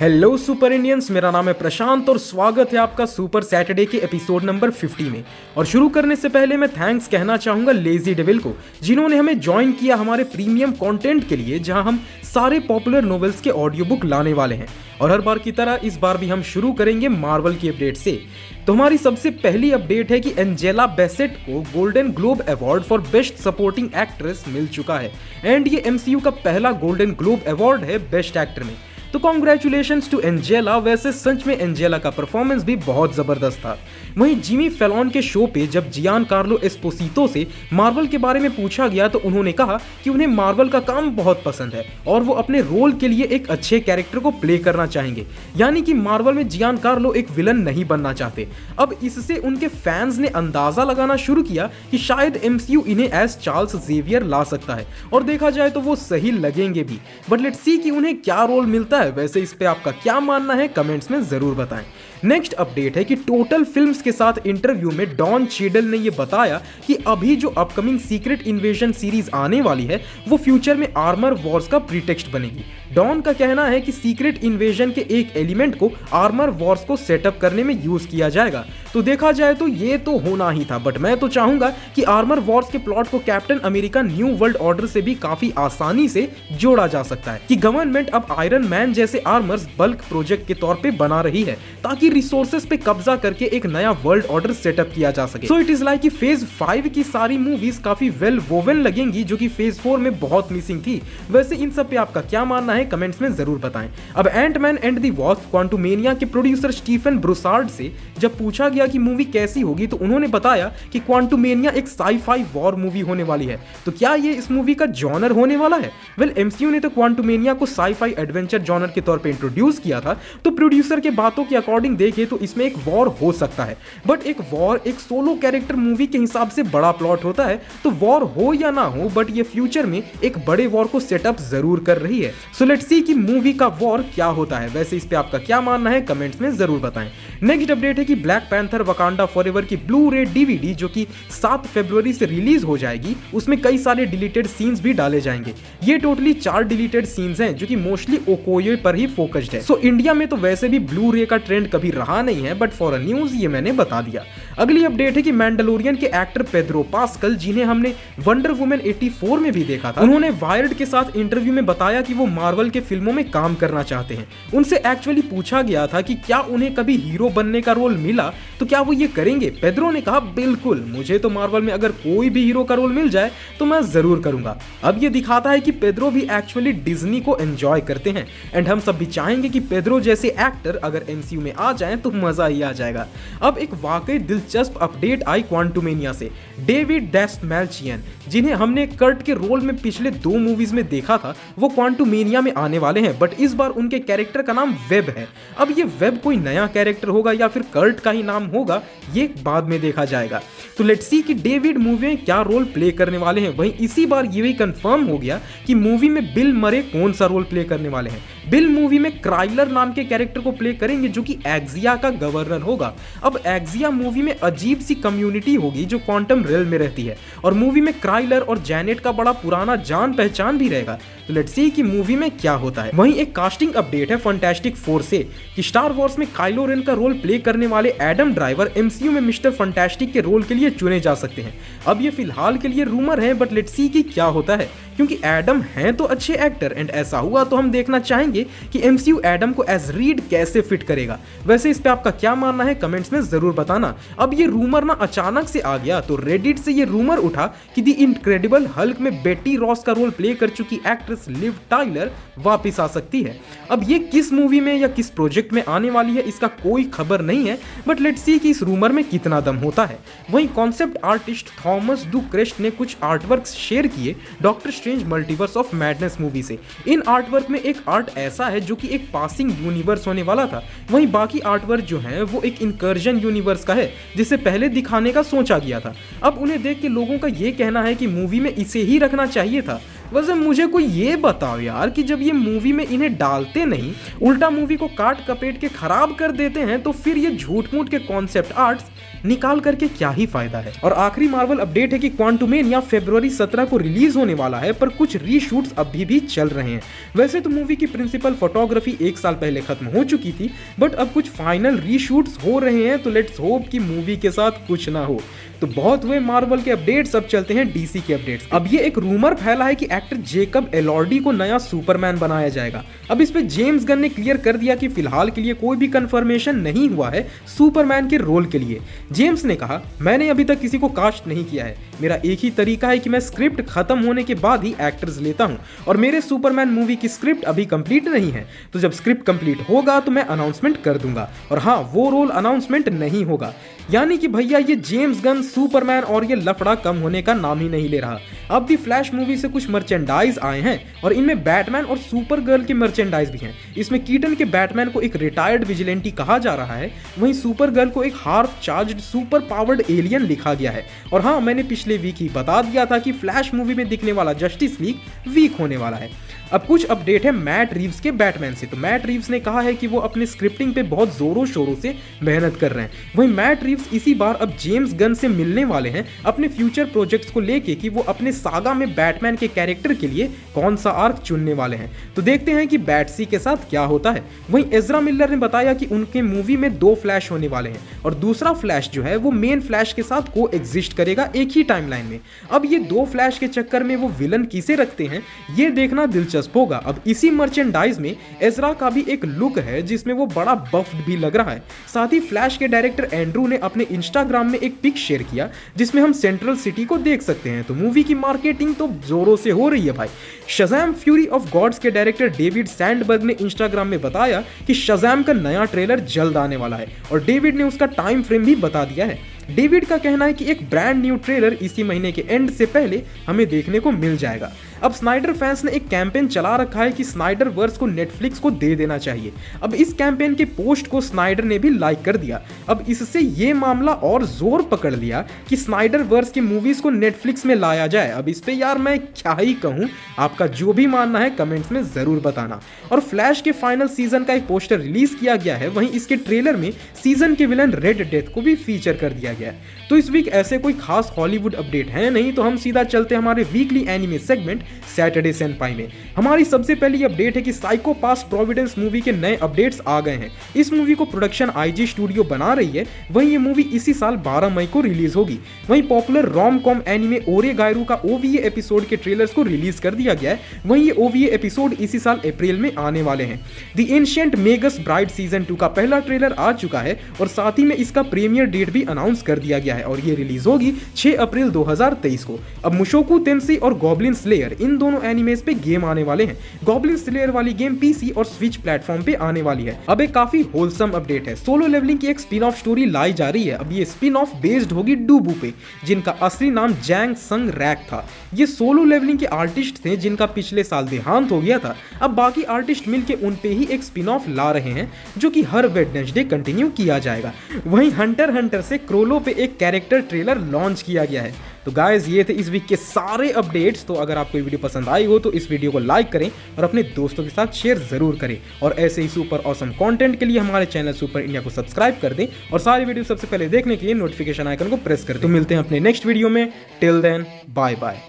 Hello super Indians मेरा नाम है प्रशांत और स्वागत है आपका सुपर सैटरडे के एपिसोड नंबर 50 में। और शुरू करने से पहले मैं थैंक्स कहना चाहूँगा लेजी डेविल को, जिन्होंने हमें ज्वाइन किया हमारे प्रीमियम कंटेंट के लिए, जहाँ हम सारे पॉपुलर नॉवेल्स के ऑडियो बुक लाने वाले हैं। और हर बार की तरह इस बार भी हम शुरू करेंगे मार्वल की अपडेट से। तो हमारी सबसे पहली अपडेट है कि एंजेला बेसेट को Golden Globe award for best supporting actress मिल चुका है। एंड ये एमसीयू का पहला गोल्डन ग्लोब अवार्ड है बेस्ट एक्टर में। तो कॉन्ग्रेचुलेशन टू एंजेला वैसे सच में एंजेला का परफॉर्मेंस भी बहुत ज़बरदस्त था। वहीं जिमी फेलॉन के शो पे जब जियान कार्लो एस्पोसितो से मार्वल के बारे में पूछा गया तो उन्होंने कहा कि उन्हें मार्वल का काम बहुत पसंद है और वो अपने रोल के लिए एक अच्छे कैरेक्टर को प्ले करना चाहेंगे। यानी कि मार्वल में जियान कार्लो एक विलन नहीं बनना चाहते। अब इससे उनके फैंस ने अंदाज़ा लगाना शुरू किया कि शायद एमसीयू इन्हें एस चार्ल्स जेवियर ला सकता है। और देखा जाए तो वो सही लगेंगे भी। बट लेट्स सी कि उन्हें क्या रोल मिलता है। वैसे इस पे आपका क्या मानना है, कमेंट्स में ज़रूर बताएँ। नेक्स्ट अपडेट है कि टोटल फिल्म्स के साथ इंटरव्यू में डॉन चेडल ने ये बताया कि अभी जो अपकमिंग सीक्रेट इन्वेजन सीरीज़ आने वाली है, वो फ्यूचर में आर्मर वॉर्स का प्रीटेक्स्ट बनेगी। डॉन का कहना है कि सीक्रेट इन्वेजन के एक एलिमेंट को आर्मर वॉर्स को सेटअप करने में यूज़ किया जाएगा। तो देखा जाए तो ये तो होना ही था बट मैं तो चाहूँगा कि आर्मर वॉर्स के प्लॉट को Captain America New World Order से भी काफ़ी आसानी से जोड़ा जा सकता है कि गवर्नमेंट अब आयरन मैन जैसे आर्मर्स बल्क प्रोजेक्ट के तौर पे बना रही है, ताकि रिसोर्सेज पे कब्जा करके एक नया वर्ल्ड ऑर्डर सेटअप किया जा सके। So it is like phase five की सारी मूवीज़ काफ़ी वेल वोवन लगेंगी, जो की फ़ेज़ फोर में बहुत मिसिंग थी। वैसे इन सब पे आपका क्या मानना है? कमेंट्स में ज़रूर बताएँ। अब एंट मैन एंड दी वॉक क्वांटुमेनिया के प्रोड्यूसर स्टीफन ब्रुसार्ड से जब पूछा गया कि मूवी कैसी होगी तो उन्होंने बताया कि क्वांटुमेनिया एक साई-फाई वॉर मूवी होने वाली है। तो क्या ये इस मूवी का जॉनर होने वाला है? वेल well, एमसीयू ने तो क्वांटुमेनिया को साई-फाई एडवेंचर जॉनर के तौर पे इंट्रोड्यूस किया था तो प्रोड्यूसर के बातों के अकॉर्डिंग देखे तो इसमें एक वॉर हो सकता है। बट एक वॉर एक सोलो कैरेक्टर मूवी के हिसाब से बड़ा प्लॉट होता है तो वॉर हो या ना हो बट ये फ्यूचर में एक बड़े वॉर को सेटअप ज़रूर कर रही है। सो लेट्स सी कि मूवी का वॉर क्या होता है। वैसे इस पे आपका क्या मानना है कमेंट्स में ज़रूर बताएँ। नेक्स्ट अपडेट है कि ब्लैक पैंथर वकांडा फॉरएवर की ब्लू रे डीवीडी जो कि 7 फरवरी से रिलीज़ हो जाएगी उसमें कई सारे डिलीटेड सीन्स भी डाले जाएँगे। ये टोटली चार डिलीटेड सीन्स हैं जो कि मोस्टली ओकोयो पर ही फोकस्ड है। सो so, इंडिया में तो वैसे भी ब्लू रे का ट्रेंड कभी रहा नहीं है बट फॉर अ न्यूज़ ये मैंने बता दिया। अगली अपडेट है कि मैंडलोरियन के एक्टर पेद्रो पास्कल जिन्हें हमने वंडर वुमेन 84 में भी देखा था, उन्होंने वायर्ड के साथ इंटरव्यू में बताया कि वो मार्वल के फ़िल्मों में काम करना चाहते हैं। उनसे एक्चुअली पूछा गया था कि क्या उन्हें कभी हीरो बनने का रोल मिला? तो क्या वो ये करेंगे? पेद्रो ने कहा, बिल्कुल, मुझे तो मार्वल में अगर कोई भी हीरो का रोल मिल जाए तो मैं ज़रूर करूँगा। अब ये दिखाता है कि पेद्रो भी एक्चुअली डिज्नी को एंजॉय करते हैं। एंड हम सब भी चाहेंगे कि पेद्रो जैसे एक्टर अगर एमसीयू में आ जाए तो मज़ा ही आ जाएगा। अब एक वाकई दिलचस्प अपडेट आई क्वांटुमेनिया से, डेविड डेस्ट मैल्चियन जिन्हें हमने कर्ट के रोल में पिछले दो मूवीज़ में देखा था, वो क्वांटुमेनिया में आने वाले हैं बट इस बार उनके कैरेक्टर का नाम वेब है। अब ये वेब कोई नया कैरेक्टर होगा या फिर कर्ट का ही नाम होगा, ये बाद में देखा जाएगा। तो लेट्स सी कि डेविड मूवी में क्या रोल प्ले करने वाले हैं। वहीं इसी बार ये भी कंफर्म हो गया कि मूवी में बिल मरे कौन सा रोल प्ले करने वाले हैं। बिल मूवी में क्राइलर नाम के कैरेक्टर को प्ले करेंगे जो कि एक्जिया का गवर्नर होगा। अब एक्जिया मूवी में अजीब सी कम्युनिटी होगी जो क्वांटम रेल में रहती है और मूवी में क्राइलर और जैनेट का बड़ा पुराना जान पहचान भी रहेगा। तो लेट्स सी कि मूवी में क्या होता है। वहीं एक कास्टिंग अपडेट है फंटेस्टिक फोर से कि स्टार वॉर्स में काइलो रेन का रोल प्ले करने वाले एडम ड्राइवर एमसीयू में मिस्टर फंटेस्टिक के रोल के लिए चुने जा सकते हैं। अब ये फ़िलहाल के लिए रूमर है बट लेट्स सी कि क्या होता है। क्योंकि एडम हैं तो अच्छे एक्टर एंड ऐसा हुआ तो हम देखना चाहेंगे। कि एमसीयू एडम को एज रीड कैसे फिट करेगा। वैसे इस पे आपका क्या मानना है कमेंट्स में ज़रूर बताना। अब ये रूमर ना अचानक से आ गया तो रेडिट से ये रूमर उठा कि दी इनक्रेडिबल हल्क में बेटी रॉस का रोल प्ले कर चुकी एक्ट्रेस लिव टाइलर वापिस आ सकती है। अब ये किस मूवी में या किस प्रोजेक्ट में आने वाली है, इसका कोई खबर नहीं है बट लेट सी कि इस रूमर में कितना दम होता है। वहीं concept artist Thomas Du Crest ने कुछ आर्टवर्क शेयर किए Doctor Strange Multiverse of Madness movie से। इन आर्टवर्क में एक आर्ट ऐसा है जो कि एक पासिंग यूनिवर्स होने वाला था। वहीं बाकी आर्टवर्क जो है, वो एक इनकर्जन यूनिवर्स का है, जिसे पहले दिखाने का सोचा गया था। अब उन्हें देख के लोगों का ये कहना है कि मूवी में इसे ही रखना चाहिए था। वैसे मुझे कोई ये बताओ यार कि जब ये मूवी में इन्हें डालते नहीं, उल्टा मूवी को काट कपेट के खराब कर देते हैं तो फिर ये झूठ मूठ के कॉन्सेप्ट आर्ट्स निकाल करके क्या ही फ़ायदा है? और आखिरी मार्वल अपडेट है कि क्वांटुमेन या फेब्रुवरी 17 को रिलीज़ होने वाला है, पर कुछ रीशूट्स अभी भी चल रहे हैं। वैसे तो मूवी की प्रिंसिपल फोटोग्राफी एक साल पहले खत्म हो चुकी थी बट अब कुछ फाइनल रीशूट्स हो रहे हैं तो लेट्स होप कि मूवी के साथ कुछ ना हो। तो बहुत हुए मार्वल के अपडेट्स अब चलते हैं डीसी के अपडेट्स अब ये एक रूमर फैला है कि एक्टर जेकब एलॉर्डी को नया सुपरमैन बनाया जाएगा। अब इस पे जेम्स गन ने क्लियर कर दिया कि फ़िलहाल के लिए कोई भी कंफर्मेशन नहीं हुआ है सुपरमैन के रोल के लिए। जेम्स ने कहा, मैंने अभी तक किसी को कास्ट नहीं किया है। मेरा एक ही तरीका है कि मैं स्क्रिप्ट खत्म होने के बाद ही एक्टर्स लेता हूँ और मेरे सुपरमैन मूवी की स्क्रिप्ट अभी कंप्लीट नहीं है। तो जब स्क्रिप्ट कंप्लीट होगा तो मैं अनाउंसमेंट कर दूँगा। और हाँ वो रोल अनाउंसमेंट नहीं होगा। यानी कि भैया, ये जेम्स गन सुपरमैन और ये लफड़ा कम होने का नाम ही नहीं ले रहा। अब भी फ्लैश मूवी से कुछ मर्चेंडाइज आए हैं और इनमें बैटमैन और सुपर गर्ल के मर्चेंडाइज भी हैं। इसमें कीटन के बैटमैन को एक रिटायर्ड विजिलेंटी कहा जा रहा है। वहीं सुपर गर्ल को एक half charge super powered alien लिखा गया है। और हाँ मैंने पिछले वीक ही बता दिया था कि फ्लैश मूवी में दिखने वाला जस्टिस लीग वीक होने वाला है। अब कुछ अपडेट है मैट रीव्स के बैटमैन से। तो मैट रीव्स ने कहा है कि वो अपने स्क्रिप्टिंग पे बहुत जोरों शोरों से मेहनत कर रहे हैं। वहीं मैट रीव्स इसी बार अब जेम्स गन से मिलने वाले हैं अपने फ्यूचर प्रोजेक्ट्स को लेके कि वो अपने सागा में बैटमैन के कैरेक्टर के लिए कौन सा आर्क चुनने वाले हैं। तो देखते हैं कि बैटसी के साथ क्या होता है। वहीं एजरा मिल्लर ने बताया कि उनके मूवी में दो फ्लैश होने वाले हैं और दूसरा फ्लैश जो है वो मेन फ्लैश के साथ को एग्जिस्ट करेगा एक ही टाइमलाइन में। अब ये दो फ्लैश के चक्कर में वो विलन किसे रखते हैं, ये देखना दिलचस्प दिलचस्प होगा। अब इसी मर्चेंडाइज में एजरा का भी एक लुक है, जिसमें वो बड़ा बफ्ड भी लग रहा है। साथ ही फ्लैश के डायरेक्टर एंड्रू ने अपने इंस्टाग्राम में एक पिक शेयर किया, जिसमें हम सेंट्रल सिटी को देख सकते हैं। तो मूवी की मार्केटिंग तो जोरों से हो रही है भाई। शजैम फ्यूरी ऑफ़ गॉड्स के डायरेक्टर डेविड सैंडबर्ग ने इंस्टाग्राम में बताया कि शजैम का नया ट्रेलर जल्द आने वाला है, और डेविड ने उसका टाइम फ्रेम भी बता दिया है। डेविड का कहना है कि एक ब्रांड न्यू ट्रेलर इसी महीने के एंड से पहले हमें देखने को मिल जाएगा। अब स्नाइडर फैंस ने एक कैंपेन चला रखा है कि स्नाइडर वर्स को नेटफ्लिक्स को दे देना चाहिए। अब इस कैंपेन के पोस्ट को स्नाइडर ने भी लाइक कर दिया। अब इससे ये मामला और ज़ोर पकड़ लिया कि स्नाइडर वर्स की मूवीज़ को नेटफ्लिक्स में लाया जाए। अब इस पर यार मैं क्या ही कहूँ, आपका जो भी मानना है कमेंट्स में ज़रूर बताना। और फ्लैश के फाइनल सीज़न का एक पोस्टर रिलीज़ किया गया है, वहीं इसके ट्रेलर में सीज़न के विलन रेड डेथ को भी फीचर कर दिया गया है। तो इस वीक ऐसे कोई खास हॉलीवुड अपडेट है नहीं तो हम सीधा चलते हमारे weekly anime segment Saturday Senpai में। हमारी सबसे पहली अपडेट है कि साइको पास प्रोविडेंस मूवी के नए अपडेट्स आ गए हैं। इस मूवी को प्रोडक्शन आईजी स्टूडियो बना रही है। वहीं ये मूवी इसी साल 12 मई को रिलीज़ होगी। वहीं पॉपुलर रोम कॉम एनिमे ओरे गायरू का ओवीए एपिसोड के ट्रेलर्स को रिलीज़ कर दिया गया है। वहीं ये ओवीए एपिसोड इसी साल अप्रैल में आने वाले हैं। The ancient Magus bride season two का पहला ट्रेलर आ चुका है और साथ ही में इसका प्रीमियर डेट भी अनाउंस कर दिया गया है और ये रिलीज़ होगी 6 अप्रैल 2023 को। अब मुशोकू तेंसी और गॉबलिन स्लेयर इन दोनों एनिमेज पे गेम आने वाले हैं। गॉबलिन स्लेयर वाली गेम पीसी और स्विच प्लेटफॉर्म पे आने वाली है। अब एक काफ़ी होलसम अपडेट है। सोलो लेवलिंग की एक स्पिन ऑफ़ स्टोरी लाई जा रही है। अब ये स्पिन ऑफ़ बेस्ड होगी डूबू पे, जिनका असली नाम जैंग संग रैक था। ये सोलो लेवलिंग के आर्टिस्ट थे, जिनका पिछले साल देहांत हो गया था। अब बाकी आर्टिस्ट मिलके उन पे ही एक स्पिन ऑफ़ ला रहे हैं, जो कि हर वेडनेसडे कंटिन्यू किया जाएगा। वहीं हंटर हंटर से क्रोलो पे एक कैरेक्टर ट्रेलर लॉन्च किया गया है। तो गाइज़ ये थे इस वीक के सारे अपडेट्स तो अगर आपको ये वीडियो पसंद आई हो तो इस वीडियो को लाइक करें और अपने दोस्तों के साथ शेयर ज़रूर करें। और ऐसे ही सुपर ऑसम कंटेंट के लिए हमारे चैनल सुपर इंडिया को सब्सक्राइब कर दें और सारी वीडियो सबसे पहले देखने के लिए नोटिफिकेशन आइकन को प्रेस कर दें। तो मिलते हैं अपने नेक्स्ट वीडियो में। Till then bye bye